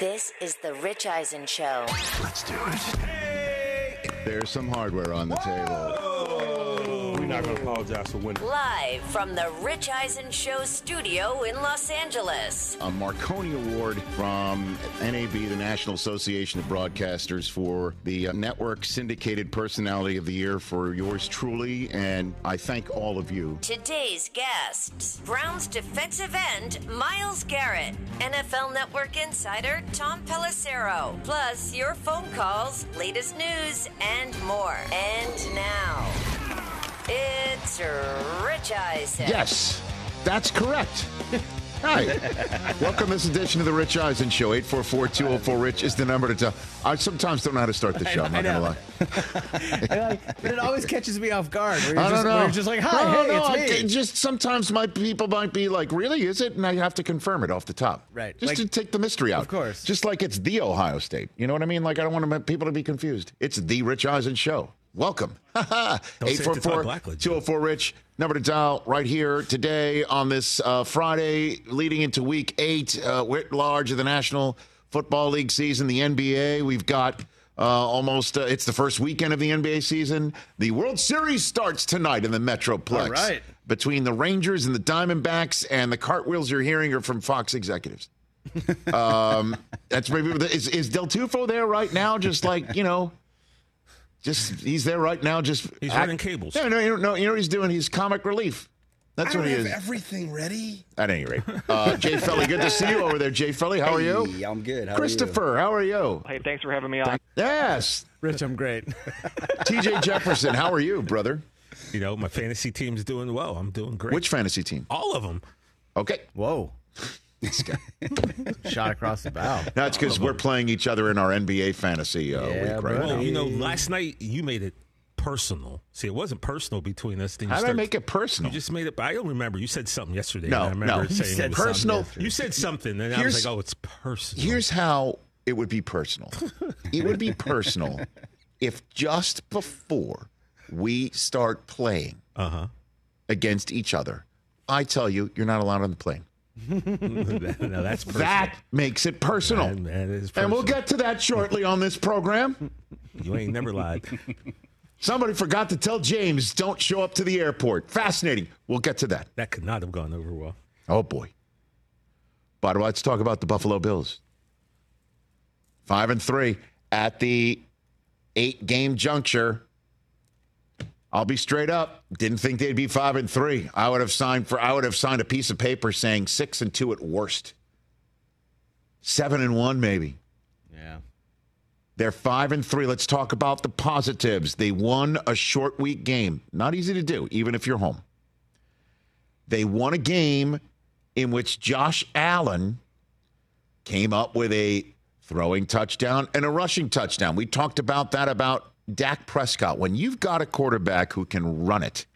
This is the Rich Eisen Show. Let's do it. There's some hardware on the table. We're not going to apologize for winning. Live from the Rich Eisen Show studio in Los Angeles. A Marconi Award from NAB, the National Association of Broadcasters, for the uh, network syndicated personality of the year for yours truly. And I thank all of you. Today's guests Browns defensive end Myles Garrett, NFL Network insider Tom Pelissero, plus your phone calls, latest news, and more. And now, it's Rich Eisen. Yes, that's correct. Hi. Welcome to this edition of the Rich Eisen Show. 844-204-RICH is the number to tell. I sometimes don't know how to start the show, I'm not going to lie. but it always catches me off guard. Where you're, I just, don't know. you're just like, hi, No, hey, no, it's I- me. it just sometimes my people might be like, really, is it? And I have to confirm it off the top. Right. Just Like- to take the mystery out. Of course. Just like it's the Ohio State. You know what I mean? Like I don't want people to be confused. It's the Rich Eisen Show. Welcome. say it to Todd Blackledge. 844 Rich. Number to dial right here today on this uh, Friday, leading into week eight, uh, writ large of the National Football League season, the NBA. We've got uh, almost, uh, it's the first weekend of the NBA season. The World Series starts tonight in the Metroplex. All right. Between the Rangers and the Diamondbacks, and the cartwheels you're hearing are from Fox executives. um, that's maybe is, is Del Tufo there right now? Just like you know, just he's there right now. Just He's running cables. No, no, you know, no, you know what he's doing? He's comic relief. That's I what don't he have is. everything ready. At any rate, uh, Jay Felly, good to see you over there. Jay Felly, how are you? Hey, I'm good. How Christopher, how are you? Hey, thanks for having me on. Yes. Rich, I'm great. TJ Jefferson, how are you, brother? You know, my fantasy team's doing well. I'm doing great. Which fantasy team? All of them. Okay. Whoa. This guy shot across the bow. That's because we're playing each other in our NBA fantasy uh, Yeah, week right bro. now. Well, you know, last night you made it personal. See, it wasn't personal between us. Then you How did I make it personal? You just made it. I don't remember. You said something yesterday. No, and I remember no. You saying it said personal. You said something, and I was like, "Oh, it's personal." Here's how it would be personal. it would be personal if just before we start playing uh against each other, I tell you, you're not allowed on the plane. no, that's personal. That makes it personal. That- that is And we'll get to that shortly on this program. You ain't never lied. Somebody forgot to tell James, don't show up to the airport. Fascinating. We'll get to that. That could not have gone over well. Oh, boy. But let's talk about the Buffalo Bills. Five and three at the eight game juncture. I'll be straight up. Didn't think they'd be five and three. I would have signed for I would have signed a piece of paper saying six and two at worst. Seven and one, maybe. Yeah. They're five and three. Let's talk about the positives. They won a short week game. Not easy to do, even if you're home. They won a game in which Josh Allen came up with a throwing touchdown and a rushing touchdown. We talked about that about Dak Prescott. When you've got a quarterback who can run it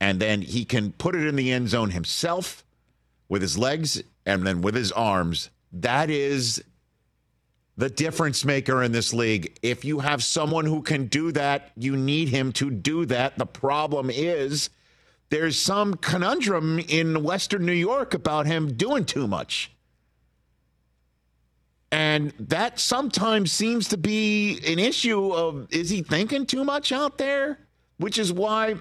and then he can put it in the end zone himself with his legs and then with his arms, that is the difference maker in this league. If you have someone who can do that, you need him to do that. The problem is there's some conundrum in Western New York about him doing too much. And that sometimes seems to be an issue of is he thinking too much out there? Which is why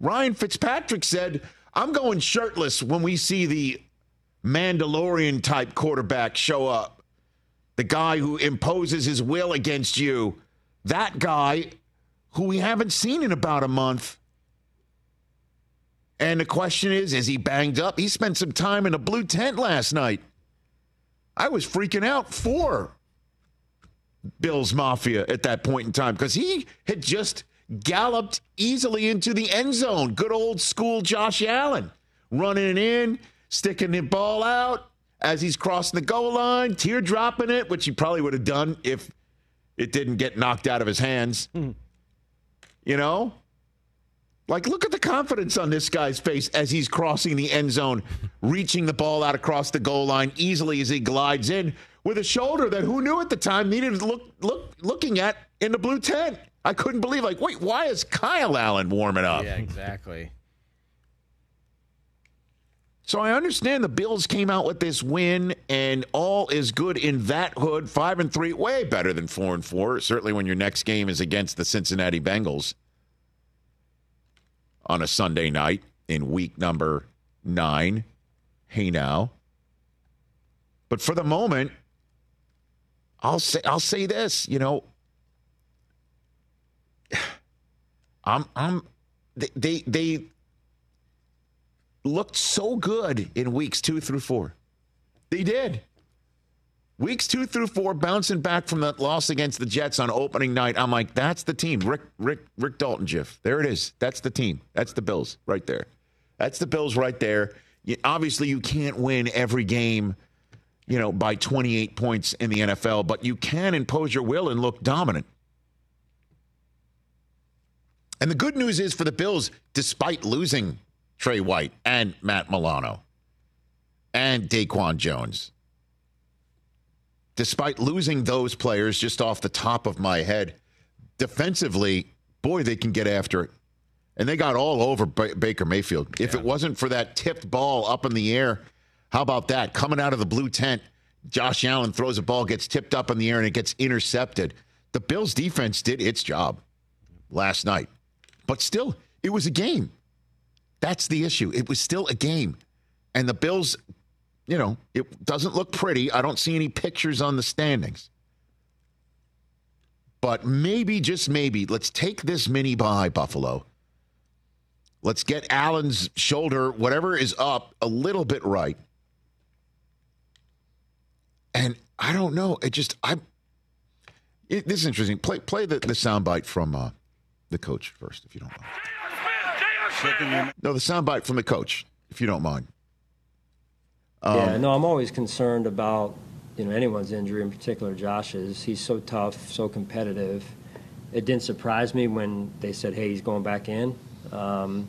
Ryan Fitzpatrick said, I'm going shirtless when we see the Mandalorian type quarterback show up the guy who imposes his will against you, that guy who we haven't seen in about a month. And the question is, is he banged up? He spent some time in a blue tent last night. I was freaking out for Bills Mafia at that point in time because he had just galloped easily into the end zone. Good old school Josh Allen running it in, sticking the ball out as he's crossing the goal line, teardropping it, which he probably would have done if it didn't get knocked out of his hands. Hmm. You know? Like, look at the confidence on this guy's face as he's crossing the end zone, reaching the ball out across the goal line easily as he glides in with a shoulder that who knew at the time needed to look look looking at in the blue tent. I couldn't believe, like, wait, why is Kyle Allen warming up? Yeah, exactly. So I understand the Bills came out with this win, and all is good in that hood. Five and three, way better than four and four. Certainly when your next game is against the Cincinnati Bengals on a Sunday night in week number nine. Hey now. But for the moment, I'll say I'll say this, you know. I'm I'm they they, they looked so good in weeks two through four. They did. Weeks two through four, bouncing back from that loss against the Jets on opening night. I'm like, that's the team. Rick, Rick, Rick Dalton, Jiff. There it is. That's the team. That's the Bills right there. That's the Bills right there. You, obviously, you can't win every game, you know, by 28 points in the NFL, but you can impose your will and look dominant. And the good news is for the Bills, despite losing Tre White and Matt Milano and Daquan Jones. Despite losing those players just off the top of my head, defensively, boy, they can get after it. And they got all over ba- Baker Mayfield. If it wasn't for that tipped ball up in the air, how about that? Coming out of the blue tent, Josh Allen throws a ball, gets tipped up in the air, and it gets intercepted. The Bills' defense did its job last night. But still, it was a game. That's the issue. It was still a game. And the Bills, you know, it doesn't look pretty. I don't see any pictures on the standings. But maybe, just maybe, let's take this mini bye, Buffalo. Let's get Allen's shoulder, whatever is up, a little bit right. And I don't know. It just, I, it, this is interesting. Play, play the, the soundbite from uh, the coach first, if you don't mind. No, the soundbite from the coach, if you don't mind. Yeah, no, I'm always concerned about you know anyone's injury, in particular Josh's. He's so tough, so competitive. It didn't surprise me when they said, "Hey, he's going back in." Um,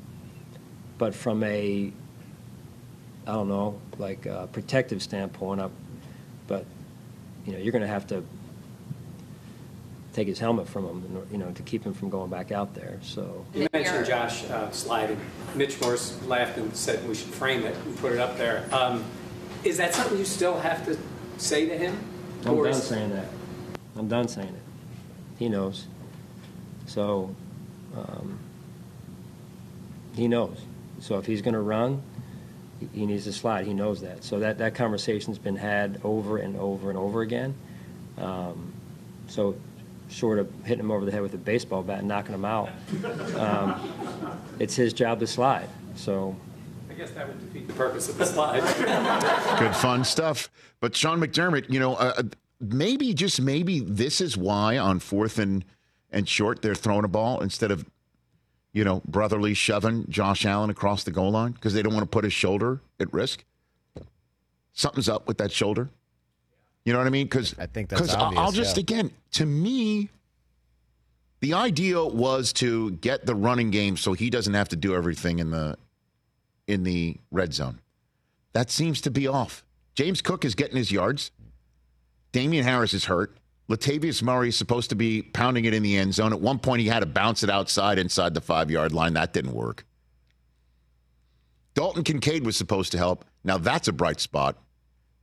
but from a, I don't know, like a protective standpoint, I, but you know, you're going to have to take his helmet from him, you know, to keep him from going back out there. So You mentioned Josh uh, sliding. Mitch Morse laughed and said we should frame it and put it up there. Um, is that something you still have to say to him? I'm Or done is- saying that. I'm done saying it. He knows. So, um, he knows. So if he's going to run, he- needs to slide. He knows that. So that, that conversation's been had over and over and over again. Um, so short of hitting him over the head with a baseball bat and knocking him out, um, it's his job to slide. So guess that would defeat the purpose of the slide. Good fun stuff. But Sean McDermott, you know, uh, maybe just maybe this is why on fourth and and short they're throwing a ball instead of, you know, brotherly shoving Josh Allen across the goal line because they don't want to put his shoulder at risk. Something's up with that shoulder. You know what I mean? Because I think that's I'll, I'll just yeah. again to me. The idea was to get the running game so he doesn't have to do everything in the in the red zone. That seems to be off. James Cook is getting his yards. Damien Harris is hurt. Latavius Murray is supposed to be pounding it in the end zone. At one point, he had to bounce it outside inside the five yard line. That didn't work. Dalton Kincaid was supposed to help. Now, that's a bright spot.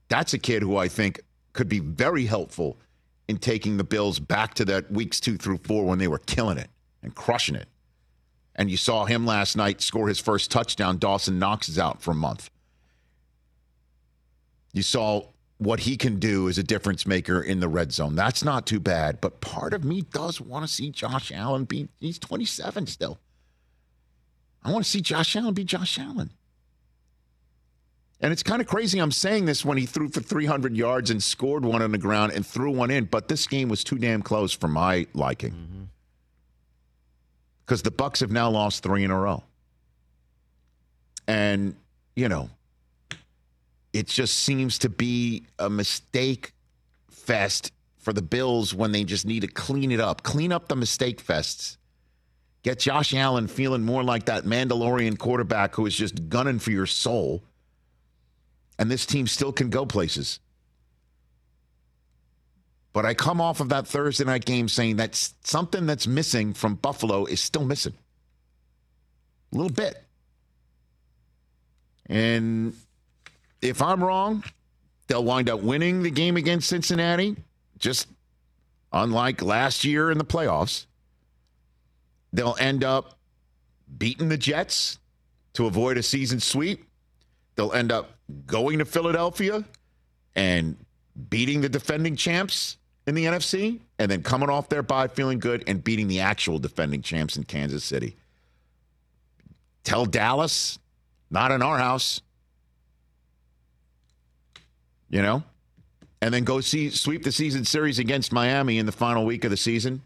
That's a kid who I think could be very helpful in taking the Bills back to that weeks two through four when they were killing it and crushing it. And you saw him last night score his first touchdown. Dawson Knox is out for a month. You saw what he can do as a difference maker in the red zone. That's not too bad. But part of me does want to see Josh Allen be, he's 27 still. I want to see Josh Allen be Josh Allen. And it's kind of crazy I'm saying this when he threw for 300 yards and scored one on the ground and threw one in, but this game was too damn close for my liking. Mm-hmm. Because the Bucks have now lost three in a row. And, you know, it just seems to be a mistake fest for the Bills when they just need to clean it up. Clean up the mistake fests. Get Josh Allen feeling more like that Mandalorian quarterback who is just gunning for your soul. And this team still can go places. But I come off of that Thursday night game saying that something that's missing from Buffalo is still missing. A little bit. And if I'm wrong, they'll wind up winning the game against Cincinnati, just unlike last year in the playoffs. They'll end up beating the Jets to avoid a season sweep. They'll end up going to Philadelphia and beating the defending champs in the NFC and then coming off their bye feeling good and beating the actual defending champs in Kansas City. Tell Dallas, not in our house. You know? And then go see sweep the season series against Miami in the final week of the season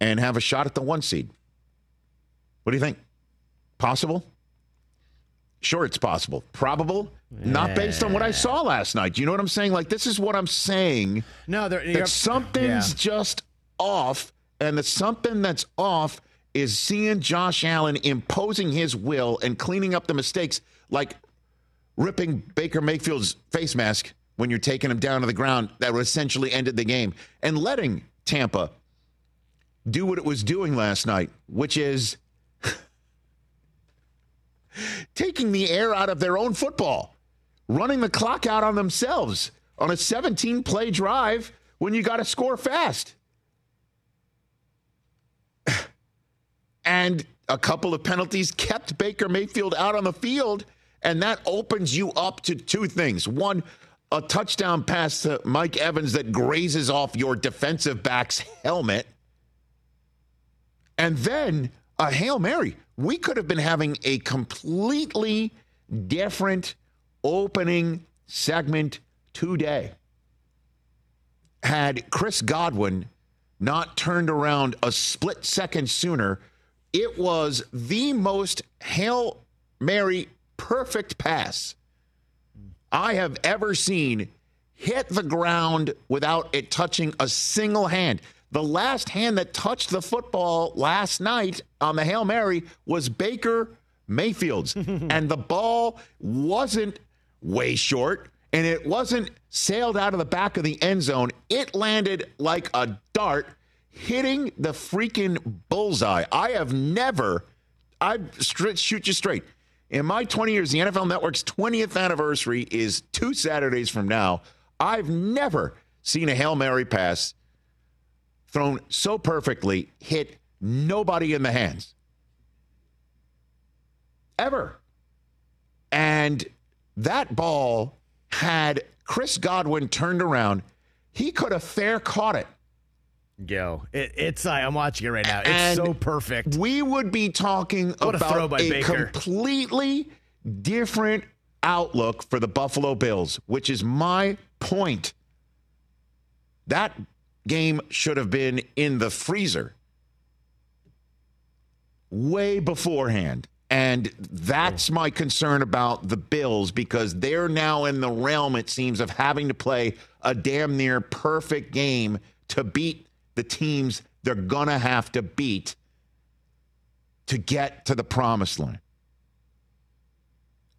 and have a shot at the one seed. What do you think? Possible? Sure, it's possible. Probable? Not based on what I saw last night. You know what I'm saying? Like, this is what I'm saying. No, there, That something's yeah. just off, and the something that's off is seeing Josh Allen imposing his will and cleaning up the mistakes, like ripping Baker Mayfield's face mask when you're taking him down to the ground that essentially ended the game, and letting Tampa do what it was doing last night, which is taking the air out of their own football, running the clock out on themselves on a 17 play drive when you got to score fast. and a couple of penalties kept Baker Mayfield out on the field, and that opens you up to two things. One, a touchdown pass to Mike Evans that grazes off your defensive back's helmet. And then a Hail Mary. We could have been having a completely different opening segment today had Chris Godwin not turned around a split second sooner. It was the most Hail Mary perfect pass I have ever seen hit the ground without it touching a single hand. The last hand that touched the football last night on the Hail Mary was Baker Mayfield's. and the ball wasn't way short and it wasn't sailed out of the back of the end zone. It landed like a dart hitting the freaking bullseye. I have never, I shoot you straight. In my 20 years, the NFL Network's 20th anniversary is two Saturdays from now. I've never seen a Hail Mary pass thrown so perfectly, hit nobody in the hands. Ever. And that ball had Chris Godwin turned around. He could have fair caught it. Yo, it, it's like I'm watching it right now. It's And so perfect. We would be talking What a about a Baker. completely different outlook for the Buffalo Bills, which is my point. That game should have been in the freezer way beforehand. And that's my concern about the Bills because they're now in the realm, it seems, of having to play a damn near perfect game to beat the teams they're going to have to beat to get to the promised line.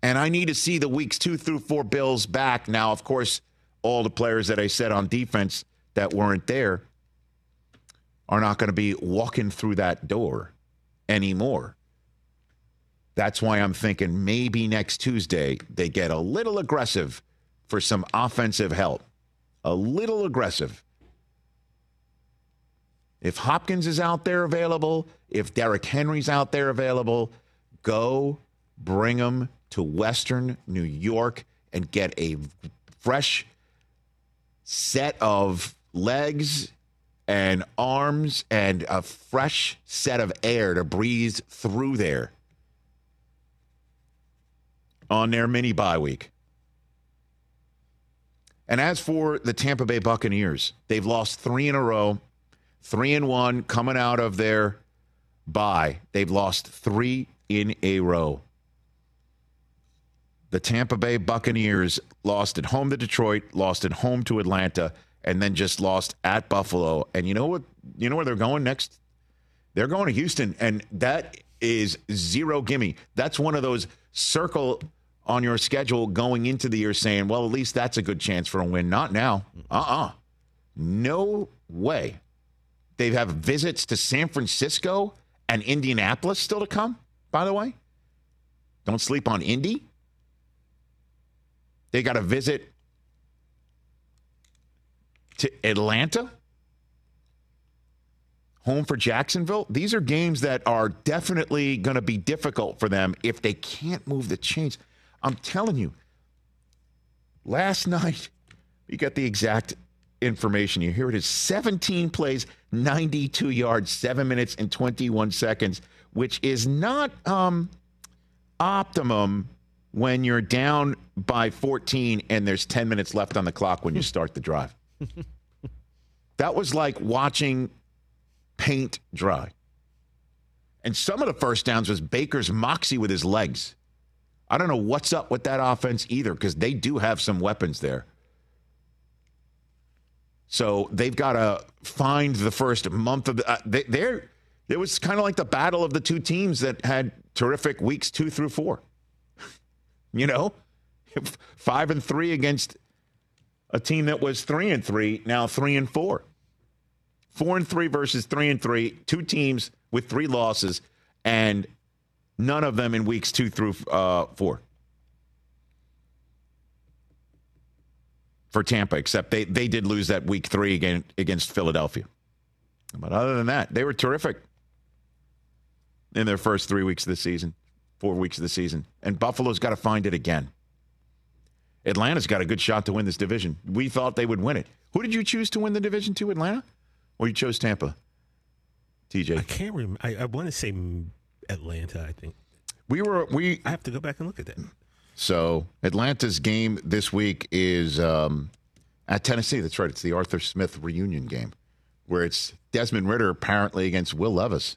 And I need to see the weeks two through four Bills back. Now, of course, all the players that I said on defense that weren't there are not going to be walking through that door anymore. That's why I'm thinking maybe next Tuesday they get a little aggressive for some offensive help. A little aggressive. If Hopkins is out there available, if Derrick Henry's out there available, go bring them to Western New York and get a fresh set of legs and arms and a fresh set of air to breathe through there on their mini bye week. And as for the Tampa Bay Buccaneers, they've lost three in a row, three and one coming out of their bye. They've lost three in a row. The Tampa Bay Buccaneers lost at home to Detroit, lost at home to Atlanta, and then just lost at Buffalo. And you know what? You know where they're going next? They're going to Houston, and that is zero gimme. That's one of those circle on your schedule going into the year saying, well, at least that's a good chance for a win. Not now. Uh uh No way. They have visits to San Francisco and Indianapolis still to come, by the way. Don't sleep on Indy. They got a visit to Atlanta, home for Jacksonville. These are games that are definitely going to be difficult for them if they can't move the chains. I'm telling you, last night, you got the exact information. You hear it is 17 plays, 92 yards, 7 minutes and 21 seconds, which is not um, optimum when you're down by 14 and there's 10 minutes left on the clock when you start the drive. that was like watching paint dry. And some of the first downs was Baker's moxie with his legs. I don't know what's up with that offense either because they do have some weapons there. So they've got to find the first month of the. Uh, they, it was kind of like the battle of the two teams that had terrific weeks two through four. you know, five and three against a team that was three and three, now three and four. Four and three versus three and three, two teams with three losses, and none of them in weeks two through uh, four. For Tampa, except they, they did lose that week three again against Philadelphia. But other than that, they were terrific in their first three weeks of the season, four weeks of the season. And Buffalo's got to find it again. Atlanta's got a good shot to win this division. We thought they would win it. Who did you choose to win the division to, Atlanta? Or you chose Tampa? TJ. I can't remember. I, I want to say Atlanta, I think. We were we I have to go back and look at that. So Atlanta's game this week is um, at Tennessee. That's right. It's the Arthur Smith reunion game, where it's Desmond Ridder apparently against Will Levis.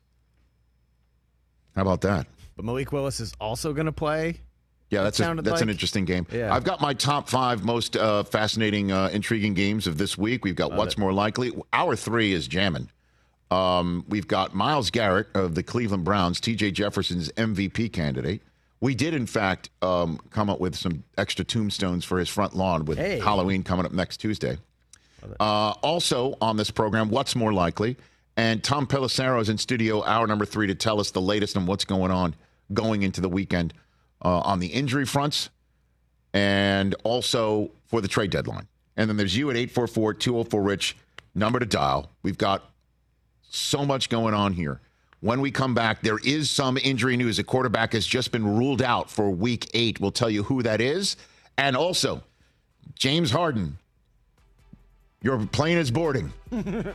How about that? But Malik Willis is also going to play. Yeah, that's a, that's like. an interesting game. Yeah. I've got my top five most uh, fascinating, uh, intriguing games of this week. We've got Love what's it. more likely. Hour three is jamming. Um, we've got Myles Garrett of the Cleveland Browns, T.J. Jefferson's MVP candidate. We did, in fact, um, come up with some extra tombstones for his front lawn with Hey. Halloween coming up next Tuesday. Uh, also on this program, what's more likely? And Tom Pelissero is in studio, hour number three, to tell us the latest on what's going on going into the weekend uh, on the injury fronts and also for the trade deadline. And then there's you at 844 204 Rich, number to dial. We've got so much going on here. When we come back, there is some injury news. A quarterback has just been ruled out for week eight. We'll tell you who that is. And also, James Harden, your plane is boarding.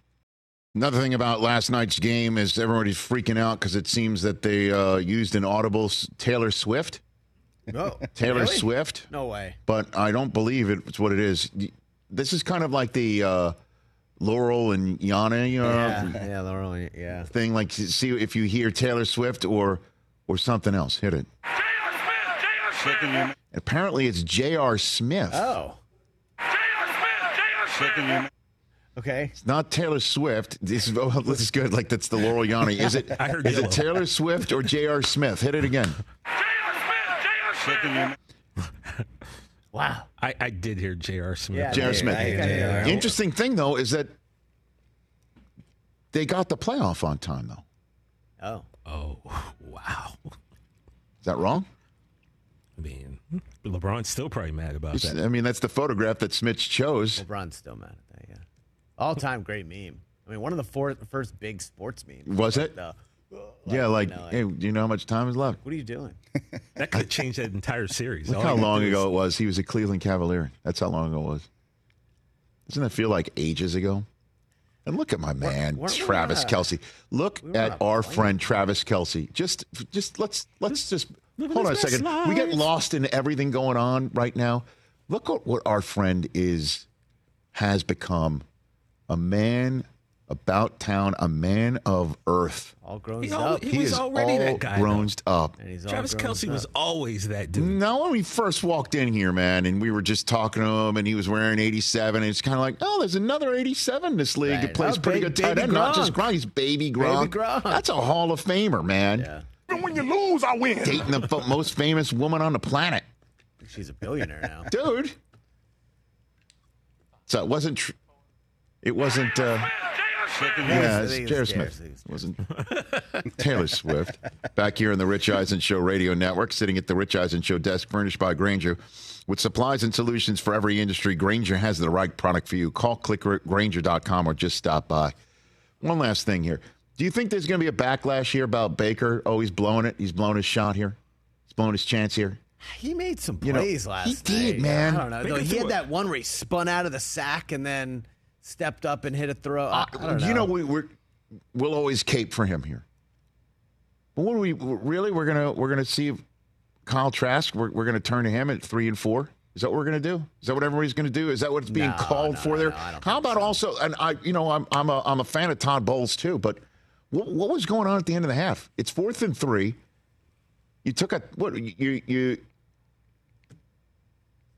Another thing about last night's game is everybody's freaking out because it seems that they uh, used an audible Taylor Swift. No. Taylor Really? Swift. No way. But I don't believe it's what it is. This is kind of like the uh, Laurel and Yanny, you know, Yeah, yeah, they're yeah. thing. Like, see if you hear Taylor Swift or or something else. Hit it. Apparently, it's J.R. Smith. Oh. Okay. It's not Taylor Swift. This is, oh, this is good. Like that's the Laurel Yanny. Is it? I heard is yellow. it Taylor Swift or J.R. Smith? Hit it again. Taylor Swift. Wow. I, I did hear J.R. Smith. Yeah, J.R. I- Smith. I- I- I- Interesting thing though is that they got the playoff on time though. Oh. Oh, wow. Is that wrong? I mean, LeBron's still probably mad about It's- that. I mean, that's the photograph that Smith chose. LeBron's still mad at that, yeah. All time great meme. I mean, one of the four, first big sports memes. Was Like it? the, Yeah, like, you know, like- hey, do you know how much time is left? what are you doing? That could change that entire series. Look All how long ago is- it was. He was a Cleveland Cavalier. That's how long ago it was. Doesn't that feel like ages ago? And look at my man, weren't we uh, Travis on a- Kelce. Look we were at our plane. friend Travis Kelce. Just, just let's let's just living hold on a his best second. We get lost in everything going on right now. Look at what our friend is has become. A man about town, a man of earth. All grown He, up. he He was is already all that guy. though. grown up. and he's all Travis Kelce up. was always that dude. No, when we first walked in here, man, and we were just talking to him, and he was wearing 87, and it's kind of like, oh, there's another 87 in this league Right. that plays Oh, pretty ba- good tight baby end. Not just Gronk. Gronk, he's baby Gronk. Gronk. That's a Hall of Famer, man. Yeah. When you lose, I win. Dating the fo- most famous woman on the planet, She's a billionaire now. dude. So it wasn't. Tr- it wasn't. Uh, yeah, it's think J.R. Smith. It wasn't Taylor Swift. Back here in the Rich Eisen Show Radio Network, sitting at the Rich Eisen Show desk, furnished by Grainger. With supplies and solutions for every industry, Grainger has the right product for you. Call clickgrainger.com or just stop by. One last thing here. Do you think there's going to be a backlash here about Baker? Oh, he's blowing it. He's blowing his shot here. He's blowing his chance here. He made some You know, plays last he did, night. man. I don't know. Make Though he had it. that one where he spun out of the sack and then stepped up and hit a throw. Uh, I, I don't know. You know, we, we're we'll always cape for him here. But what do we really? We're gonna we're gonna see Kyle Trask. We're, we're gonna turn to him at three and four. Is that what we're gonna do? Is that what everybody's gonna do? Is that what's being No, called no, for there? no, How about so. also? And I, you know, I'm I'm a I'm a fan of Todd Bowles too. But what what was going on at the end of the half? It's fourth and three. You took a what you you.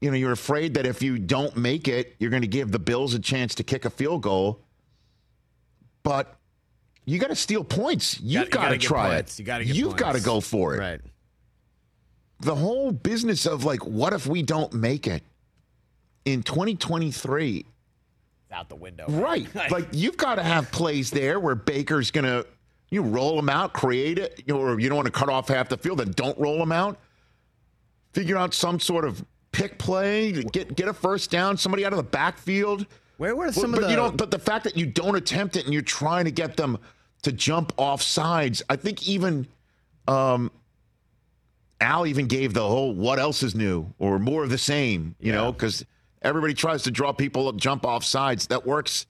You know, you're afraid that if you don't make it, you're going to give the Bills a chance to kick a field goal. But you got to steal points. You've got gotta try it. You gotta get You've got to go for it. Right. The whole business of like, what if we don't make it in 2023? Out the window. Right. like you've got to have plays there where Baker's going to you roll them out, create it, or you don't want to cut off half the field, then don't roll them out. Figure out some sort of pick play, get get a first down, somebody out of the backfield. Where were some but, of the? you don't. But the fact that you don't attempt it and you're trying to get them to jump off sides, I think even um, Al even gave the whole "what else is new" or more of the same. You know, because everybody tries to draw people up, jump off sides. That works.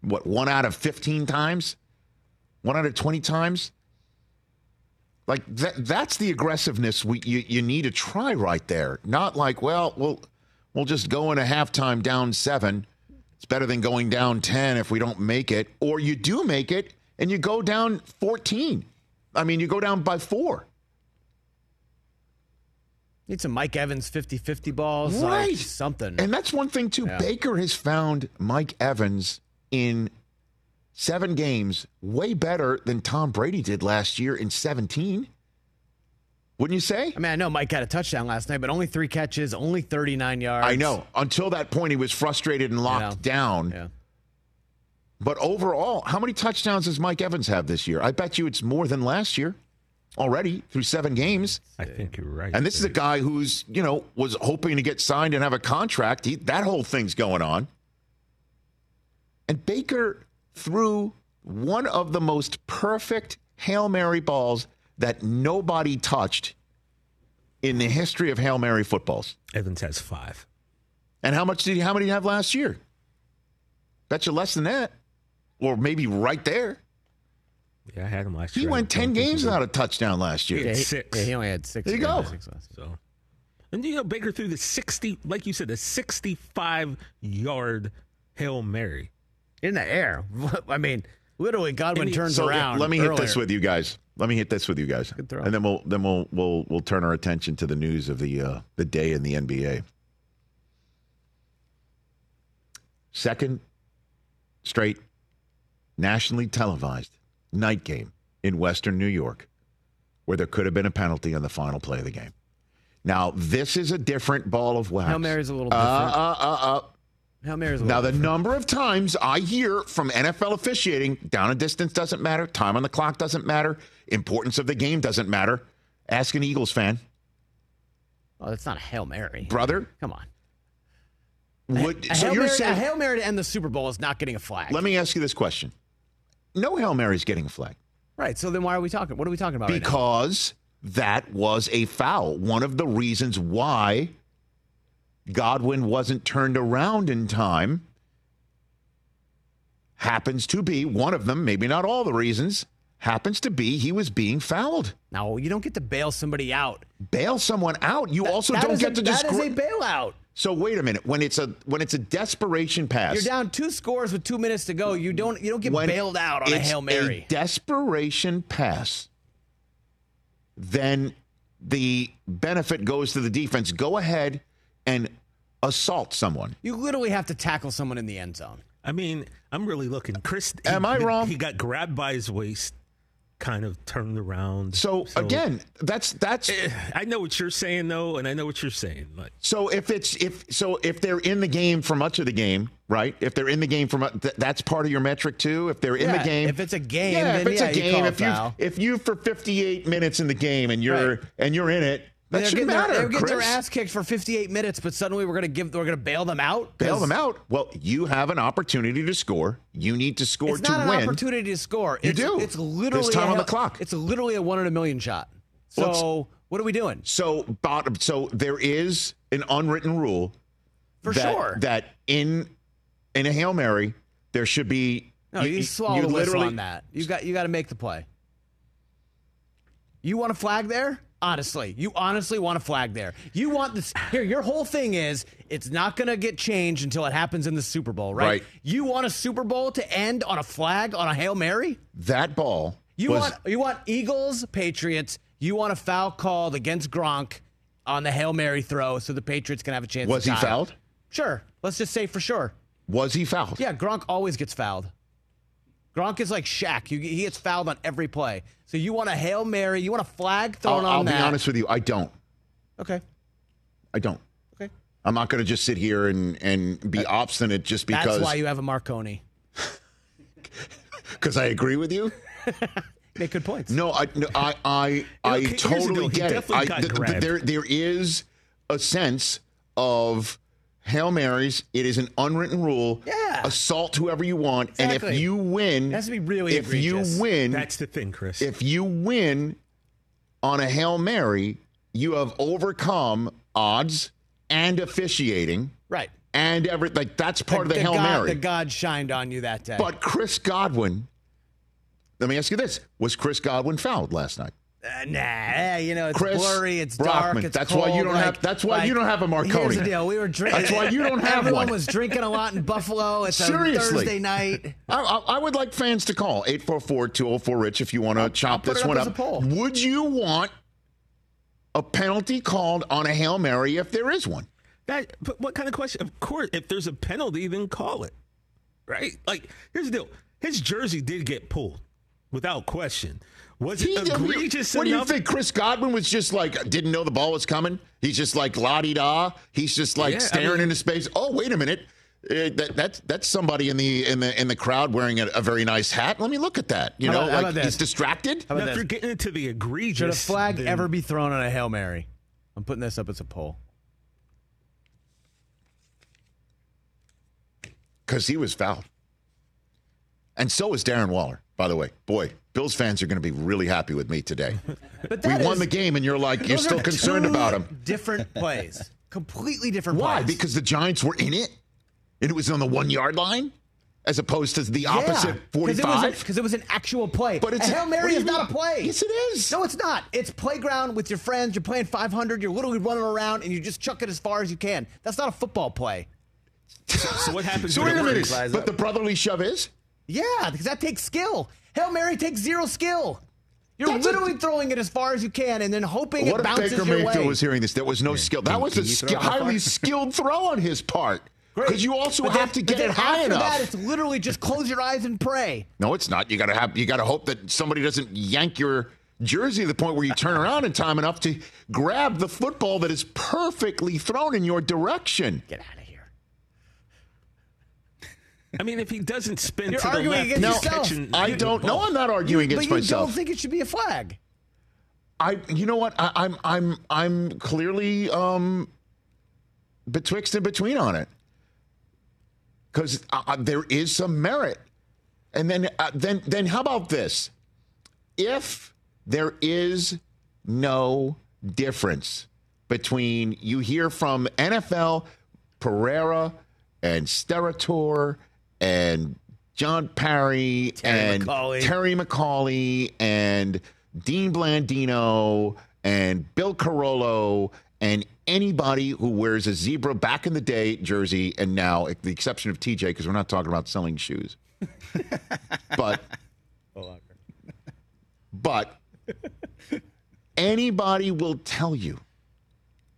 What one out of fifteen times? One out of twenty times? Like that that's the aggressiveness we you, you need to try right there. Not like, well, we'll we'll just go in a halftime down seven. It's better than going down ten if we don't make it. Or you do make it and you go down fourteen. I mean you go down by four. Need some Mike Evans 50-50 balls. like Right. something. And that's one thing too. Yeah. Baker has found Mike Evans in seven games way better than Tom Brady did last year in 17. Wouldn't you say? I mean, I know Mike had a touchdown last night, but only three catches, only 39 yards. I know. Until that point, he was frustrated and locked Yeah. down. Yeah. But overall, how many touchdowns does Mike Evans have this year? I bet you it's more than last year already through seven games. I think you're right. And this is a guy who's, you know, was hoping to get signed and have a contract. He, that whole thing's going on. And Baker threw one of the most perfect Hail Mary balls that nobody touched in the history of Hail Mary footballs. Evans has five. And how much did he, how many did he have last year? Bet you less than that. Or maybe right there. Yeah, I had him last He year. He went 10 think he games without a touchdown last year. Yeah, Yeah, he, Six. yeah, he only had six. There you go. six last. So, and you know Baker threw the sixty, like you said, the sixty-five yard hail mary. In the air. I mean, literally, Godwin turns So around. let me hit this with you guys. Let me hit this with you guys, and then we'll then we'll we'll we'll turn our attention to the news of the uh, the day in the NBA. Second straight nationally televised night game in Western New York, where there could have been a penalty on the final play of the game. Now this is a different ball of wax. Hail Mary's a little Uh, different. uh, uh, uh. Hail Mary's Now, the number of times I hear from NFL officiating, down and distance doesn't matter, time on the clock doesn't matter, importance of the game doesn't matter. Ask an Eagles fan, Oh, that's not a Hail Mary. brother. Come on. A so Hail you're Mary, a saying? Hail Mary to end the Super Bowl is not getting a flag. let me ask you this question: No hail Mary's getting a flag right. So then why are we talking? What are we talking about? right because that was a foul. One of the reasons why Godwin wasn't turned around in time happens to be one of them. Maybe not all the reasons. Happens to be he was being fouled. No, you don't get to bail somebody out. bail someone out. You also That don't get a, to That just. is a bailout. so wait a minute. When it's a when it's a desperation pass, You're down two scores with two minutes to go. You don't you don't get bailed out on a hail mary. A desperation pass. Then the benefit goes to the defense. Go ahead and assault someone. you literally have to tackle someone in the end zone. I mean, I'm really looking. Chris, he- Am I wrong? He got grabbed by his waist, kind of turned around. So, again, that's that's eh, I know what you're saying though, and I know what you're saying. Like, so if it's if so if they're in the game for much of the game, right? If they're in the game for mu- th- that's part of your metric too. If they're in Yeah, the game, if it's a game, yeah, if then it's yeah, a game, call if you if you for 58 minutes in the game and you're Right. and you're in it, that they're getting, matter. their, they're getting their ass kicked for 58 minutes, but suddenly we're gonna give we're gonna bail them out. Bail them out. Well, you have an opportunity to score. You need to score It's to not an win. opportunity to score. You it's, do. It's literally There's time a on the clock. It's literally a one in a million shot. So Well, what are we doing? So, bottom. So there is an unwritten rule For that, sure. that in in a hail mary there should be. No, you, swallow the whistle literally- on that. You got you got to make the play. You want a flag there? Honestly, you honestly want a flag there. You want this here. Your whole thing is it's not going to get changed until it happens in the Super Bowl, right? Right. You want a Super Bowl to end on a flag on a hail mary? That ball. You was, want you want Eagles Patriots. You want a foul called against Gronk on the hail mary throw, so the Patriots can have a chance. Was he fouled? Sure. Let's just say for sure. Was he fouled? Yeah, Gronk always gets fouled. Gronk is like Shaq. You, he gets fouled on every play. So you want a hail mary? You want a flag thrown I'll, on I'll that? be honest with you. I don't. Okay. I don't. Okay. I'm not going to just sit here and and be uh, obstinate just because That's why you have a Marconi. because I agree with you. Make good points. No, I, no, I, I, I here's the deal. totally get it. I, th- th- there, there is a sense of hail marys. It is an unwritten rule. Yeah. Assault whoever you want, and if you win, It has to be really if egregious. you win, that's the thing, Chris. if you win on a hail mary, you have overcome odds and officiating Right. and every like that's part of the, hail God, mary. The God shined on you that day. But Chris Godwin, let me ask you this: Was Chris Godwin fouled last night? Uh, nah, you know it's Chris blurry, it's Brockman. dark, it's That's why you don't like- have- that's why like, you don't have a Marconi. Here's the deal: we were drinking. That's why you don't have one. Everyone one. was drinking a lot in Buffalo. It's Seriously. a Thursday night. I, I, I would like fans to call 844-204-RICH if you want to chop this up one up. Would you want a penalty called on a hail mary if there is one? That, but what kind of question? Of course, if there's a penalty, then call it. Right? Like, here's the deal. His jersey did get pulled, without question. Was it egregious what do you enough? think? Chris Godwin was just like didn't know the ball was coming. He's just like la di da. He's just like Yeah, I staring mean- into space. Oh, wait a minute. Uh, that, that's that's somebody in the in the in the crowd wearing a, a very nice hat. Let me look at that. You How know, about- how like about this? he's distracted. How Now, about if this? you're getting into the egregious, Should a flag then- ever be thrown on a hail mary? I'm putting this up as a poll. because he was fouled. And so was Darren Waller, by the way. Boy, Bills fans are going to be really happy with me today. But we that won the game, and you're like, you're still concerned two about him. Different plays. Completely different Why? plays. Because the Giants were in it, and it was on the one yard line, as opposed to the opposite Because it, was 45. 'cause it was an actual play. But it's a a- Hail what Mary you is not a play. Yes, it is. No, it's not. It's playground with your friends. You're playing 500. You're literally running around, and you just chuck it as far as you can. That's not a football play. So what happens? so wait a minute, works? but the brotherly shove is? Yeah, because that takes skill. Hail Mary takes zero skill. You're That's a- literally throwing it as far as you can, and then hoping What it if bounces Baker your Mayfield way. was hearing this? There was no skill. That Can- was can a sk- throw it that highly skilled throw on his part. Because you also But have then- to get it high after enough. that, it's literally just close your eyes and pray. No, it's not. You gotta have. You gotta hope that somebody doesn't yank your jersey to the point where you turn around in time enough to grab the football that is perfectly thrown in your direction. Get out of here. I mean, if he doesn't spin You're to the arguing left, against he's yourself. catching I the don't. No, ball. I'm not arguing but against you myself. don't think it should be a flag. I. You know what? I, I'm. I'm. I'm clearly um betwixt and between on it because uh, there is some merit. And then, uh, then, then, how about this? If there is no difference between you hear from NFL Pereira and Steratore and John Parry Terry and McAulay. Terry McAulay and Dean Blandino and Bill Carollo and anybody who wears a zebra back in the day jersey and now, the exception of TJ, because we're not talking about selling shoes. but but anybody will tell you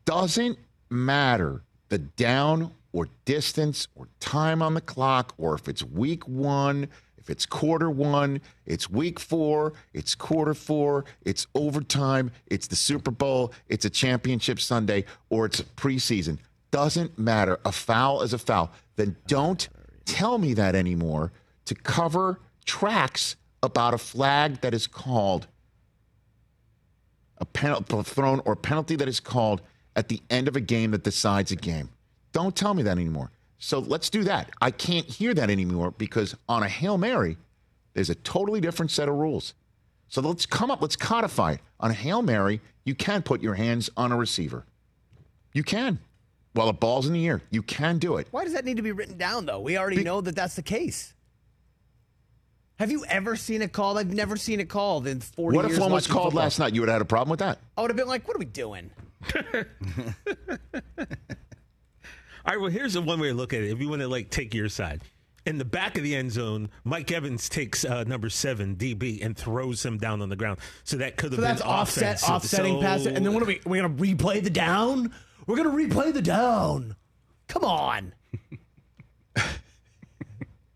doesn't matter the down or distance or time on the clock or if it's week one if it's quarter one it's week four it's quarter four it's overtime it's the super bowl it's a championship sunday or it's preseason. Doesn't matter. A foul is a foul. Then don't tell me that anymore to cover tracks about a flag that is called a penalty thrown or penalty that is called at the end of a game that decides a game. Don't tell me that anymore. So let's do that. I can't hear that anymore because on a Hail Mary, there's a totally different set of rules. So let's come up, let's codify it. On a Hail Mary, you can put your hands on a receiver. You can. While the ball's in the air, you can do it. Why does that need to be written down, though? We already Be- know that that's the case. Have you ever seen a call? I've never seen a call in 40 What if years one was watching called football. last night? You would have had a problem with that. I would have been like, what are we doing? All right, well, here's the one way to look at it. If you want to like take your side, in the back of the end zone, Mike Evans takes uh, number seven DB and throws him down on the ground. So that could have So been that's offset, offensive. offsetting So- pass. And then what are we? We're going to replay the down? We're going to replay the down. Come on.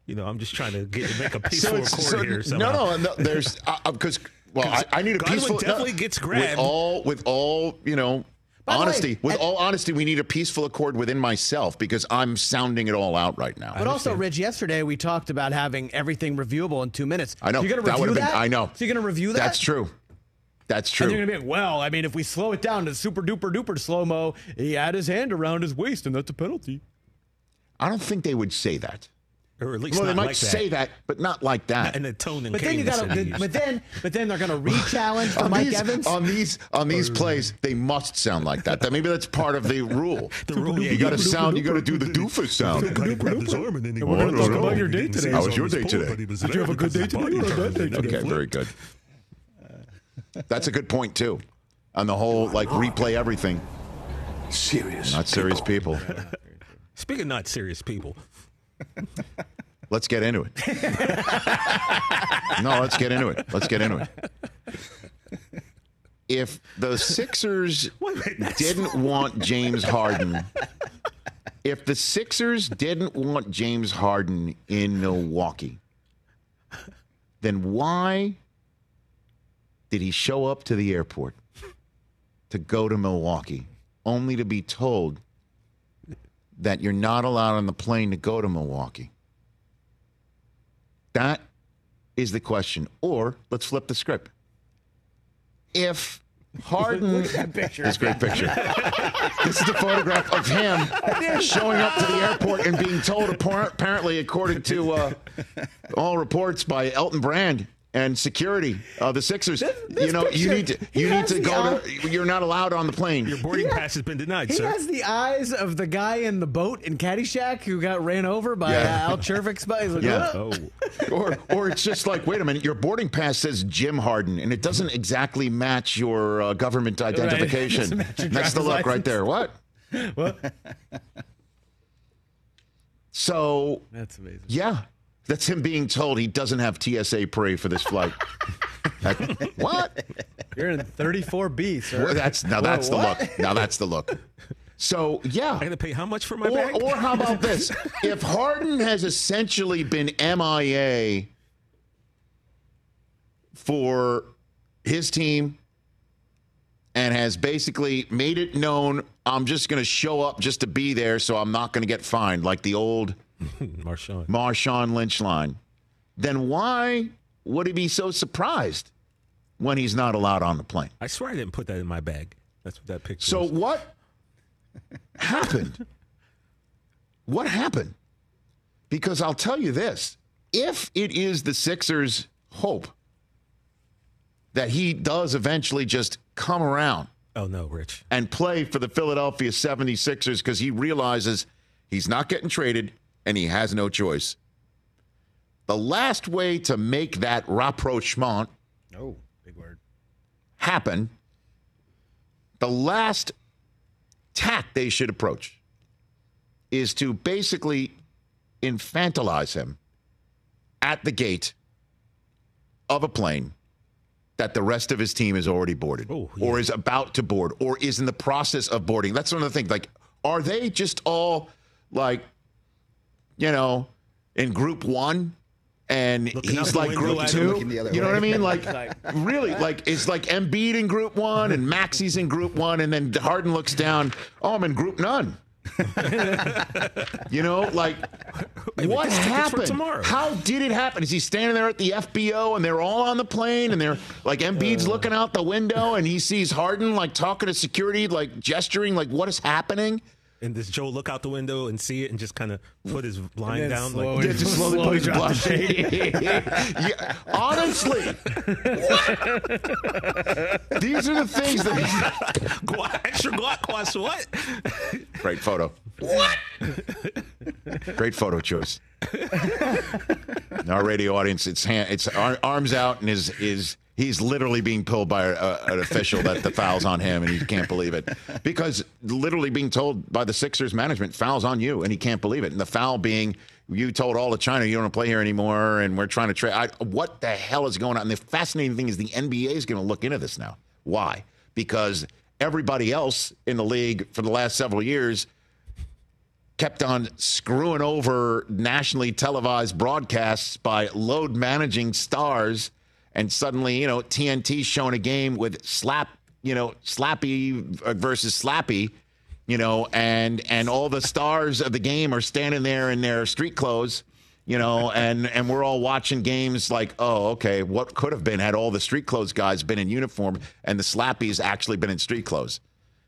You know, I'm just trying to get make a peaceful it's- record so- here. no, Somehow. no, no, there's because well, I, I need a Godwin peaceful. definitely gets grabbed. with all with all you know. By the way, honesty, with at- all honesty, we need a peaceful accord within myself because I'm sounding it all out right now. But also, Rich, yesterday we talked about having everything reviewable in two minutes. I know So you're going to review would've that? been. I know. So you're going to review that? That's true. That's true. And you're going to be, well, I mean, if we slow it down to super duper duper slow mo, he had his hand around his waist, and that's a penalty. I don't think they would say that. Or at least Well, they might like say that, but not like that. And the tone and But then you cadence got to, but then, but then they're going to re-challenge for on Mike these, Evans. on these on these oh, plays, they must sound like that. That maybe that's part of the rule. The rule, yeah, you got to sound. You got to do the doofus sound. Kind of grabbed his arm and then he We're gonna talk about your day today. How was your day today? phone, but he was Did you have a good day today or a body bad day turned and Okay, very good. That's a good point too. On the whole, like replay everything. Serious. Not serious people. Speaking of not serious people, Let's get into it. no, let's get into it. Let's get into it. If the Sixers minute, didn't want James Harden, if the Sixers didn't want James Harden in Milwaukee, then why did he show up to the airport to go to Milwaukee only to be told that you're not allowed on the plane to go to Milwaukee? That is the question. Or let's flip the script. If Harden. that picture. This great picture. this is a photograph of him showing up to the airport and being told, apparently, according to uh, all reports by Elton Brand, and security of the Sixers. This, this you know, picture, you need to you need to go to. You're not allowed on the plane. Your boarding pass has been denied. He sir. has the eyes of the guy in the boat in Caddyshack who got ran over by yeah. Al Czervik's buddy. Like, yeah. Oh. or or it's just like, wait a minute, your boarding pass says Jim Harden, and it doesn't exactly match your uh, government identification. Right. That's the look license. right there. What? What? so that's amazing. Yeah, that's him being told he doesn't have TSA pre for this flight. that, what? You're in 34B, sir. Well, that's now that's the look. Now that's the look. So yeah, I got to pay how much for my or, bag? Or how about this? if Harden has essentially been MIA for his team and has basically made it known, I'm just going to show up just to be there, so I'm not going to get fined like the old Marshawn. Marshawn Lynch line, then why would he be so surprised when he's not allowed on the plane? I swear I didn't put that in my bag. That's what that picture. Is. So what happened? What happened? Because I'll tell you this: if it is the Sixers' hope that he does eventually just come around. Oh no, Rich. And play for the Philadelphia 76ers because he realizes he's not getting traded and he has no choice. The last way to make that rapprochement oh, big word. happen, the last tack they should approach is to basically infantilize him at the gate of a plane that the rest of his team is already boarded oh, yeah. or is about to board or is in the process of boarding. That's one of the things. Like, are they just all like you know, in group one and Looking he's like group two. You know what I mean? Like, really, like it's like Embiid in group one and Maxey's in group one, and then Harden looks down. Oh, I'm in group none. you know, like what happened? How did it happen? Is he standing there at the FBO and they're all on the plane and they're like Embiid's uh, looking out the window and he sees Harden like talking to security, like gesturing, like what is happening? And does Joe look out the window and see it and just kind of put his line down? Slowly, like, just slowly, slowly put his blind. yeah, honestly, these are the things that extra guac was what? Great photo. What? Great photo choice. Our radio audience, it's hand, it's arms out and his is he's literally being pulled by a, an official that the foul's on him, and he can't believe it because literally being told by the Sixers management foul's on you, and he can't believe it. And the foul being you told all of China you don't want to play here anymore, and we're trying to trade. What the hell is going on? And the fascinating thing is the NBA is going to look into this now. Why? Because everybody else in the league for the last several years kept on screwing over nationally televised broadcasts by load managing stars and suddenly, you know, TNT showing a game with slap, you know, Slappy versus Slappy, you know, and and all the stars of the game are standing there in their street clothes, you know, and and we're all watching games like, oh, okay, what could have been had all the street clothes guys been in uniform and the Slappies actually been in street clothes.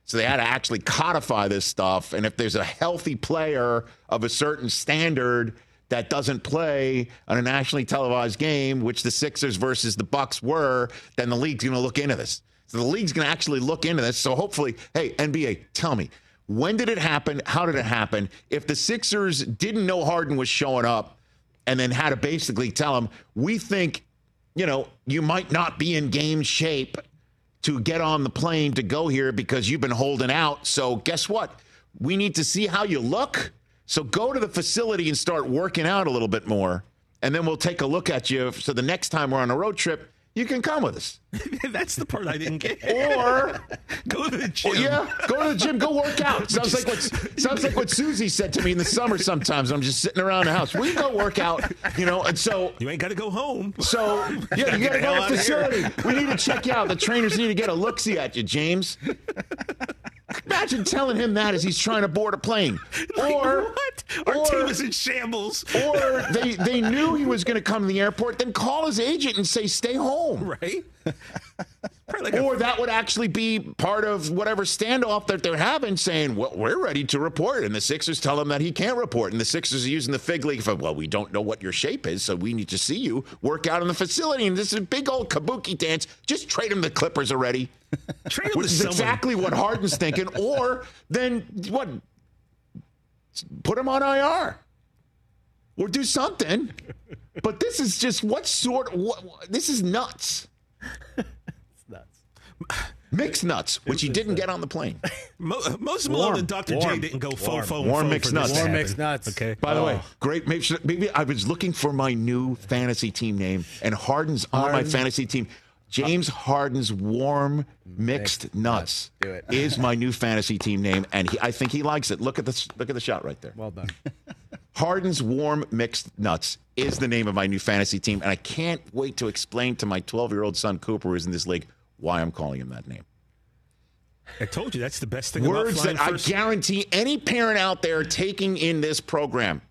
So they had to actually codify this stuff, and if there's a healthy player of a certain standard that doesn't play on a nationally televised game, which the Sixers versus the Bucks were, then the league's going to look into this. So the league's going to actually look into this. So hopefully, hey, NBA, tell me, when did it happen? How did it happen? If the Sixers didn't know Harden was showing up and then had to basically tell him, we think, you know, you might not be in game shape to get on the plane to go here because you've been holding out. So guess what? We need to see how you look so go to the facility and start working out a little bit more, and then we'll take a look at you. So the next time we're on a road trip, you can come with us. That's the part I didn't get. Or go to the gym. yeah, go to the gym. Go work out. Sounds like what sounds like what Susie said to me in the summer. Sometimes I'm just sitting around the house. We go work out, you know. And so you ain't got to go home. So yeah, you got to go to the facility. We need to check you out. The trainers need to get a look see at you, James. Imagine telling him that as he's trying to board a plane. Or what? Our or, team is in shambles. Or they they knew he was going to come to the airport. Then call his agent and say, "Stay home." Right. Like a- or that would actually be part of whatever standoff that they're having, saying, "Well, we're ready to report," and the Sixers tell him that he can't report, and the Sixers are using the fig leaf of, "Well, we don't know what your shape is, so we need to see you work out in the facility." And this is a big old kabuki dance. Just trade him the Clippers already, Trade him which is someone. exactly what Harden's thinking. Or then what? Put him on IR or do something. But this is just what sort? What- this is nuts. Mixed nuts, which he didn't get on the plane. Mo- uh, most Malone Warm. and Dr. Warm. J didn't go faux Warm. phone. Warm phone mixed for this nuts. Warm happen. mixed nuts. Okay. By the oh. way, Oh. great. Maybe, maybe I was looking for my new fantasy team name, and Harden's on my Harden. fantasy team. James Harden's warm mixed nuts Do it. is my new fantasy team name, and he, I think he likes it. Look at this. Look at the shot right there. Well done. Harden's warm mixed nuts is the name of my new fantasy team, and I can't wait to explain to my 12 year old son Cooper, who's in this league, why I'm calling him that name. I told you that's the best thing Words about flying that I guarantee any parent out there taking in this program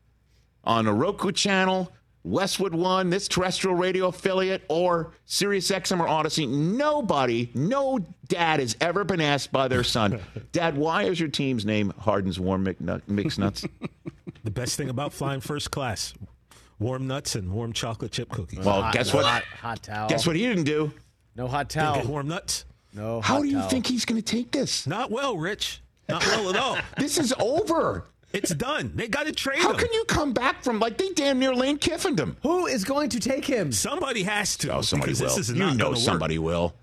on the Roku channel, Westwood One, this terrestrial radio affiliate, or Sirius XM or Audacy, nobody, no dad has ever been asked by their son, Dad, why is your team's name Harden's Warm Mc- Mixed Nuts? the best thing about flying first class: warm nuts and warm chocolate chip cookies. Well, Hot- guess what? Hot, hot towel. Guess what he didn't do? No hot Didn't towel. get warm nuts. No. How do you towel. think he's going to take this? Not well, Rich. Not well at all. This is over. It's done. They got to trade How him. can you come back from like they damn near Lane Kiffined him? Who is going to take him? Somebody has to. Oh, somebody will. This is you not know gonna work. somebody will.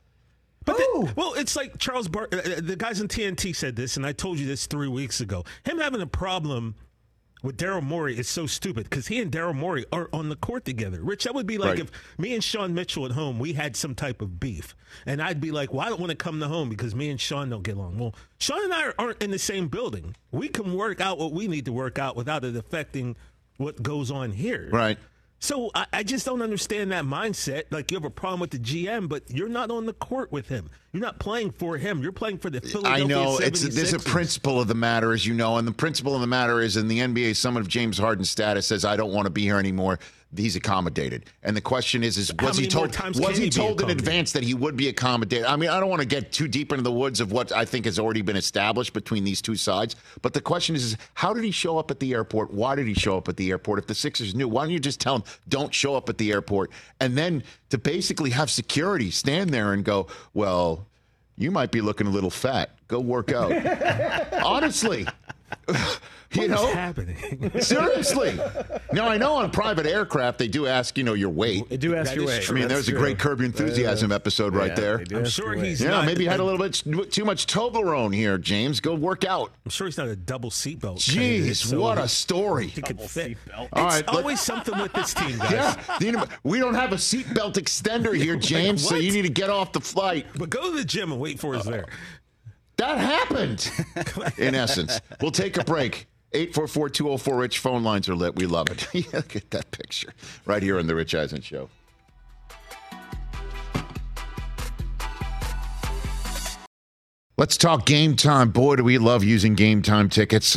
But the- well, it's like Charles Bar. Uh, uh, the guys in TNT said this, and I told you this three weeks ago. Him having a problem with Daryl Morey is so stupid because he and Daryl Morey are on the court together. Rich, that would be like Right. if me and Sean Mitchell at home we had some type of beef, and I'd be like, "Well, I don't want to come to home because me and Sean don't get along." Well, Sean and I aren't in the same building. We can work out what we need to work out without it affecting what goes on here. Right. So I, I just don't understand that mindset. Like you have a problem with the GM, but you're not on the court with him. You're not playing for him. You're playing for the Philadelphia I know it's 76ers. there's a principle of the matter, as you know, and the principle of the matter is in the NBA, someone of James Harden's status says, "I don't want to be here anymore." He's accommodated, and the question is: Is was he told? Was he he told in advance that he would be accommodated? I mean, I don't want to get too deep into the woods of what I think has already been established between these two sides. But the question is: is How did he show up at the airport? Why did he show up at the airport? If the Sixers knew, why don't you just tell him, "Don't show up at the airport," and then to basically have security stand there and go, "Well." You might be looking a little fat. Go work out. Honestly, you What is know, happening? seriously. Now I know on private aircraft they do ask, you know, your weight. They do ask That your weight way. I mean, there's a great Curb Your Enthusiasm episode right there. I'm sure he's Yeah, not. maybe you had a little bit too much Toblerone here, James. Go work out. I'm sure he's not a double seatbelt. candidate, Jeez, so what a story. He could fit. seatbelt. All It's always something with this team, guys. Yeah, you we don't have a seatbelt extender here, James, so you need to get off the flight. But go to the gym and wait for us there. That happened, in essence. We'll take a break. 844 204 Rich phone lines are lit. We love it. Look at that picture right here on The Rich Eisen Show. Let's talk game time. Boy, do we love using game time tickets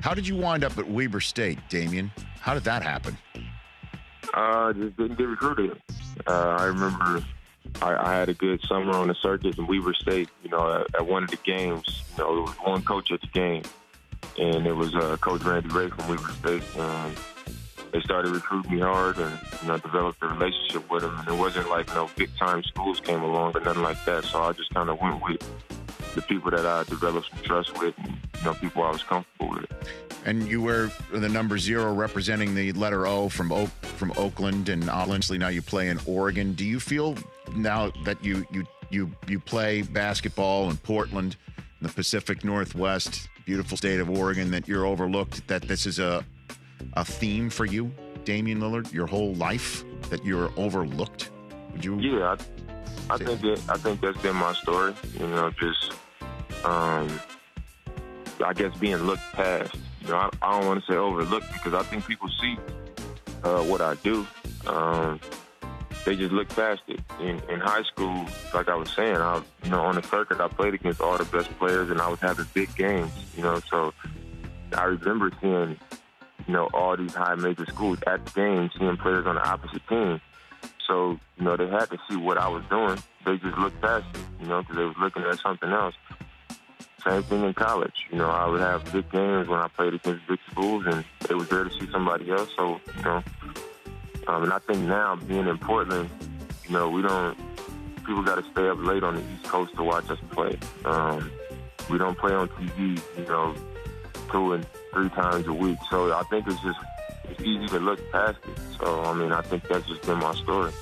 How did you wind up at Weber State, Damian? How did that happen? Uh, just didn't get recruited. Uh, I remember I, I had a good summer on the circuit in Weber State. You know, at, at one of the games, you know, there was one coach at the game, and it was uh, Coach Randy Rahe from Weber State. And they started recruiting me hard, and you know, developed a relationship with them. And it wasn't like you know big time schools came along or nothing like that. So I just kind of went with the people that I developed some trust with, and, you know, people I was comfortable with. And you wear the number zero representing the letter O from Oak, from Oakland, and obviously now you play in Oregon. Do you feel now that you you you you play basketball in Portland, in the Pacific Northwest, beautiful state of Oregon, that you're overlooked? That this is a a theme for you, Damian Lillard, your whole life that you're overlooked? Would you? Yeah, I, I think that, I think that's been my story. You know, just um, I guess being looked past. You know, I, I don't want to say overlooked because I think people see uh, what I do. Um, they just look past it. In, in high school, like I was saying, I, you know, on the circuit, I played against all the best players, and I was having big games. You know, so I remember seeing, you know, all these high major schools at the game, seeing players on the opposite team. So, you know, they had to see what I was doing. They just looked past it, you know, because they was looking at something else. Same thing in college. You know, I would have big games when I played against big schools, and they was there to see somebody else. So, you know, um, and I think now being in Portland, you know, we don't. People got to stay up late on the East Coast to watch us play. Um, we don't play on TV, you know, two and three times a week. So I think it's just easy to look past it. So I mean, I think that's just been my story.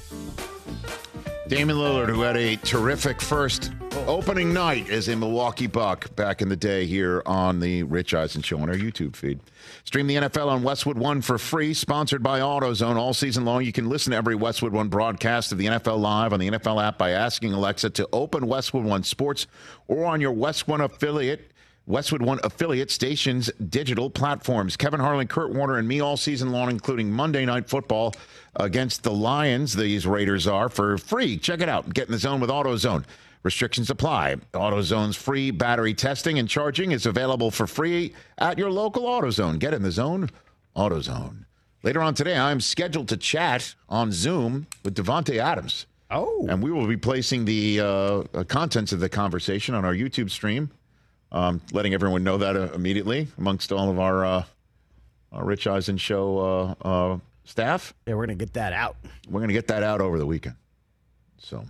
Damian Lillard, who had a terrific first opening night as a Milwaukee Buck back in the day here on the Rich Eisen Show on our YouTube feed. Stream the NFL on Westwood One for free, sponsored by AutoZone all season long. You can listen to every Westwood One broadcast of the NFL live on the NFL app by asking Alexa to open Westwood One Sports or on your West One affiliate. Westwood One affiliate stations digital platforms. Kevin Harlan, Kurt Warner, and me all season long, including Monday Night Football against the Lions. These Raiders are for free. Check it out. Get in the zone with AutoZone. Restrictions apply. AutoZone's free battery testing and charging is available for free at your local AutoZone. Get in the zone, AutoZone. Later on today, I'm scheduled to chat on Zoom with Davante Adams. Oh. And we will be placing the uh, contents of the conversation on our YouTube stream, um, letting everyone know that uh, immediately amongst all of our, uh, our Rich Eisen show uh, uh, staff. Yeah, we're going to get that out. We're going to get that out over the weekend. So,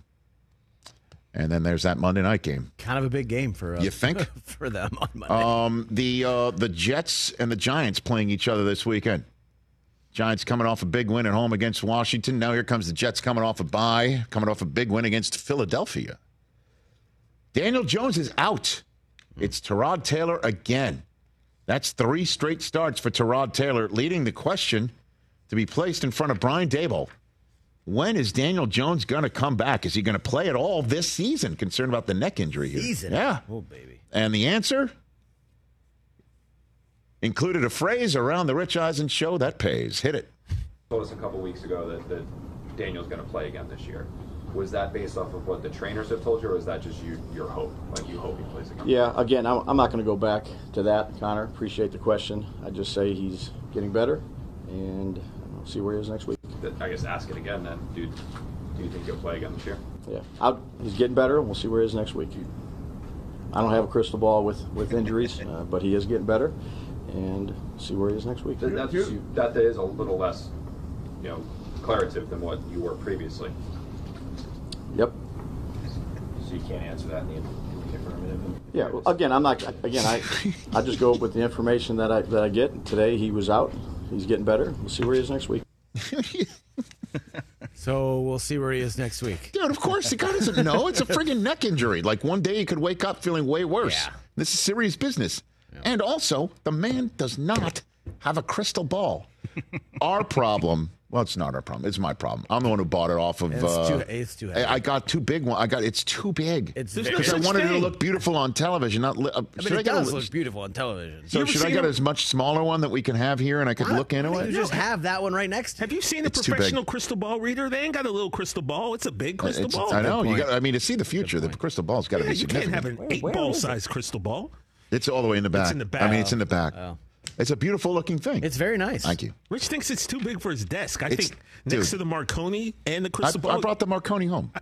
and then there's that Monday night game. Kind of a big game for uh, You think? for them on Monday. Um, the uh, the Jets and the Giants playing each other this weekend. Giants coming off a big win at home against Washington. Now here comes the Jets coming off a bye, coming off a big win against Philadelphia. Daniel Jones is out. Mm-hmm. It's Tyrod Taylor again. That's three straight starts for Tyrod Taylor, leading the question to be placed in front of Brian Daboll. When is Daniel Jones going to come back? Is he going to play at all this season? Concerned about the neck injury here. Season. Yeah. Oh, baby. And the answer included a phrase around the Rich Eisen show that pays. Hit it. told us a couple weeks ago that, that Daniel's going to play again this year. Was that based off of what the trainers have told you, or is that just you, your hope? Like you hope he plays again? Yeah, again, I'm I'm not going to go back to that, Connor. Appreciate the question. I just say he's getting better, and we'll see where he is next week. I guess ask it again then. Do, do you think he'll play again this year? Yeah, I'll, he's getting better, and we'll see where he is next week. I don't have a crystal ball with with injuries, uh, but he is getting better, and see where he is next week. That, that's, that is a little less, you know, declarative than what you were previously. Yep. So you can't answer that in the, in the affirmative. Yeah. Well, again, I'm not. Again, I I just go with the information that I that I get. Today he was out. He's getting better. We'll see where he is next week. So we'll see where he is next week. Dude, of course, the guy doesn't know. It's a friggin' neck injury. Like one day he could wake up feeling way worse. Yeah. This is serious business. And also, the man does not have a crystal ball. our problem. Well, it's not our problem. It's my problem. I'm the one who bought it off of. It's uh, too- it's too heavy. I I got too big one. I got it's too big. It's There's no because I such wanted it to look beautiful on television. Not li- uh, I should mean, I it get does li- look beautiful on television. So should I seen get a- a much smaller one that we can have here and I could look into You it? just have that one right next to Have you seen a It's too professional crystal ball reader? They ain't got a little crystal ball. It's a big crystal It's- ball. I know. You got. I mean, to see the future, the crystal ball's got to Yeah, be you can't have an eight ball size crystal ball. It's all the way in the back. It's in the back. I mean, it's in the back. It's a beautiful looking thing. It's very nice. Thank you. Rich thinks it's too big for his desk. I It's- think dude. next to the Marconi and the I, crystal ball. I brought the Marconi home.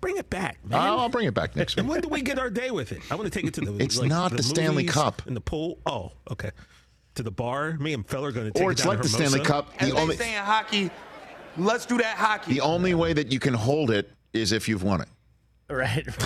bring it back, man. I'll, I'll bring it back next and week. when do we get our day with it? I want to take it to the. It's like, not the Stanley movies Cup. and the pool. Oh, okay. To the bar. Me and Feller going to take it. Or it it's down like to the Stanley Hermosa. Cup. As The they only say in hockey, let's do that hockey. the only way that you can hold it is if you've won it. Right.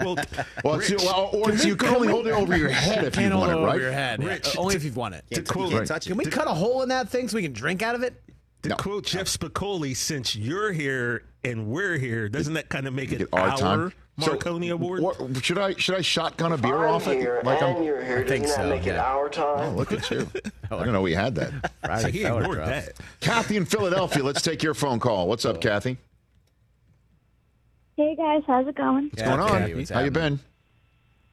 Well, Well, it's, well or it's, you can only hold it over your head if Can't you've hold it it, over right? your head. Rich, Uh, only if you've won it. to quote, Right. touch it. Can we cut a hole in that thing so we can drink out of it? to No. quote Jeff Spicoli, since you're here and we're here, doesn't that kind of make it Our our, time. So, Marconi Award? what- should I should I shotgun a beer I'm off it? Like and I'm, you're here. I think so, make it yeah. our oh, time? look at you. I don't know we had that. Friday he ignored that. Kathy in Philadelphia. Let's take your phone call. What's up, Kathy? Hey guys, how's it going? What's going on? Kathy, what's How you happening?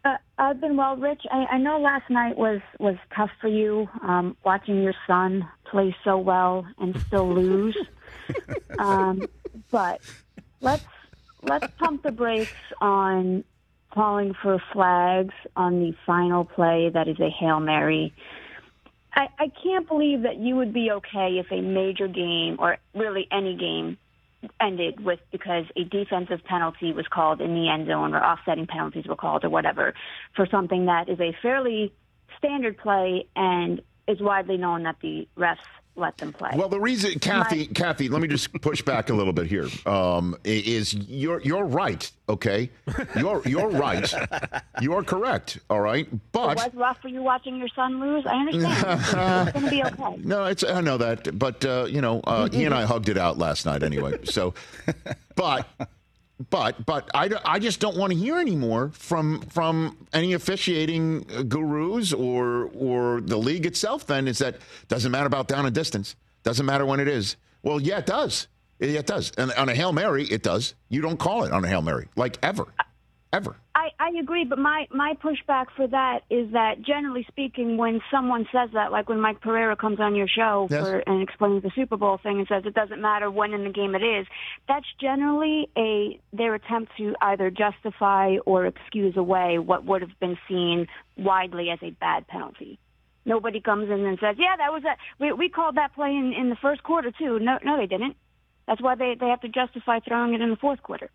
been? Uh, I've been well, Rich. I, I know last night was was tough for you, um, watching your son play so well and still lose. um, but let's let's pump the brakes on calling for flags on the final play that is a hail mary. I, I can't believe that you would be okay if a major game or really any game ended with because a defensive penalty was called in the end zone or offsetting penalties were called or whatever for something that is a fairly standard play and is widely known that the refs let them play. Well, the reason, Kathy, Kathy, let me just push back a little bit here. Um, is you're you're right? Okay, you're you're right. You are correct. All right, but it was rough for you watching your son lose. I understand. it's going to be okay. No, it's I know that, but uh, you know, uh, he and I hugged it out last night anyway. So, but, but, but I, I just don't want to hear anymore from from any officiating uh, gurus or or the league itself. Then is that doesn't matter about down and distance. Doesn't matter when it is. Well, yeah, it does. Yeah, it does. And on a hail mary, it does. You don't call it on a hail mary like ever, ever. I, I agree, but my, my pushback for that is that generally speaking, when someone says that, like when Mike Pereira comes on your show Yes. for, and explains the Super Bowl thing and says it doesn't matter when in the game it is, that's generally a their attempt to either justify or excuse away what would have been seen widely as a bad penalty. Nobody comes in and says, "Yeah, that was a we, we called that play in, in the first quarter too." No, no, they didn't. That's why they they have to justify throwing it in the fourth quarter.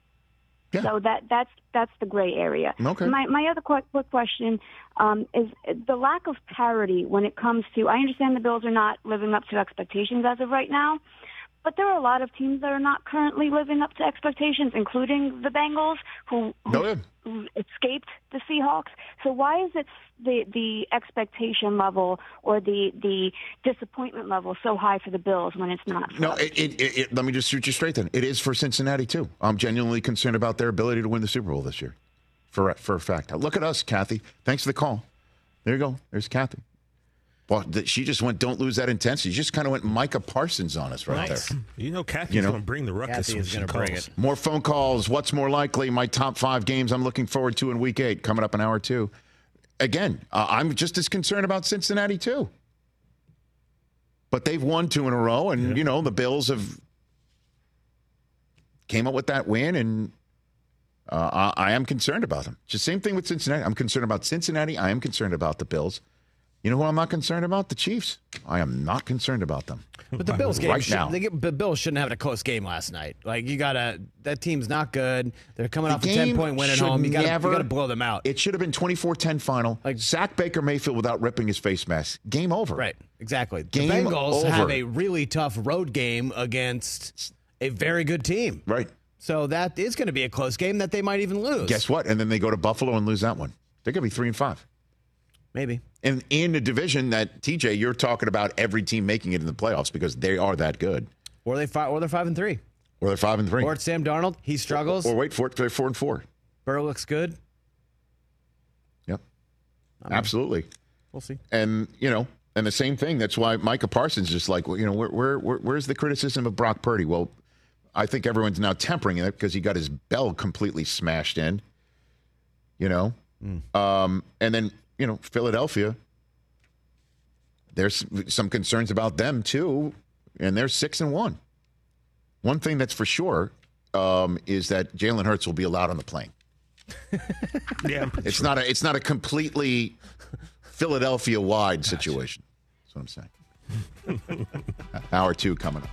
So that that's that's the gray area. Okay. My my other quick, quick question um, is the lack of parity when it comes to. I understand the Bills are not living up to expectations as of right now, but there are a lot of teams that are not currently living up to expectations, including the Bengals, who, who, who escaped the Seahawks. So why is it the the expectation level or the the disappointment level so high for the Bills when it's not? No, it, it, it, it- let me just shoot you straight then. It is for Cincinnati, too. I'm genuinely concerned about their ability to win the Super Bowl this year, for, for a fact. Look at us, Kathy. Thanks for the call. There you go. There's Kathy. Well, th- she just went, don't lose that intensity. She just kind of went Micah Parsons on us right Nice. there. You know, Kathy's You know? going to bring the ruckus Kathy when is she gonna bring it. More phone calls. What's more likely? My top five games I'm looking forward to in week eight, coming up in hour two. Again, uh, I'm just as concerned about Cincinnati, too. But they've won two in a row, and, you know, the Bills have came up with that win, and uh, I, I am concerned about them. It's the same thing with Cincinnati. I'm concerned about Cincinnati. I am concerned about the Bills. You know who I'm not concerned about? The Chiefs. I am not concerned about them. But the Bills game, right should, now. they get, the Bills shouldn't have had a close game last night. Like you gotta, that team's not good. They're coming The off a ten game point win at home. You gotta, never- you gotta blow them out. It should have been 24-10 final. Like Zach Baker Mayfield without ripping his face mask. Game over. Right. Exactly. Game the Bengals over. have a really tough road game against a very good team. Right. So that is going to be a close game that they might even lose. Guess what? And then they go to Buffalo and lose that one. They're going to be three and five. Maybe. And in a division that TJ, you're talking about every team making it in the playoffs because they are that good. Or they five, or they're five and three. Or they're five and three. Or it's Sam Darnold. He struggles. Or wait for it, they're four and four. Burrow looks good. Yep. Absolutely. We'll see. And you know, and the same thing. That's why Micah Parsons is just like, well, you know, where, where, where where's the criticism of Brock Purdy? Well, I think everyone's now tempering it because he got his bell completely smashed in. You know, um, and then you know Philadelphia. There's some concerns about them too, and they're six and one. One thing that's for sure um, is that Jalen Hurts will be allowed on the plane. Yeah, It's not a it's not a completely Philadelphia wide situation. That's what I'm saying. Hour two coming up.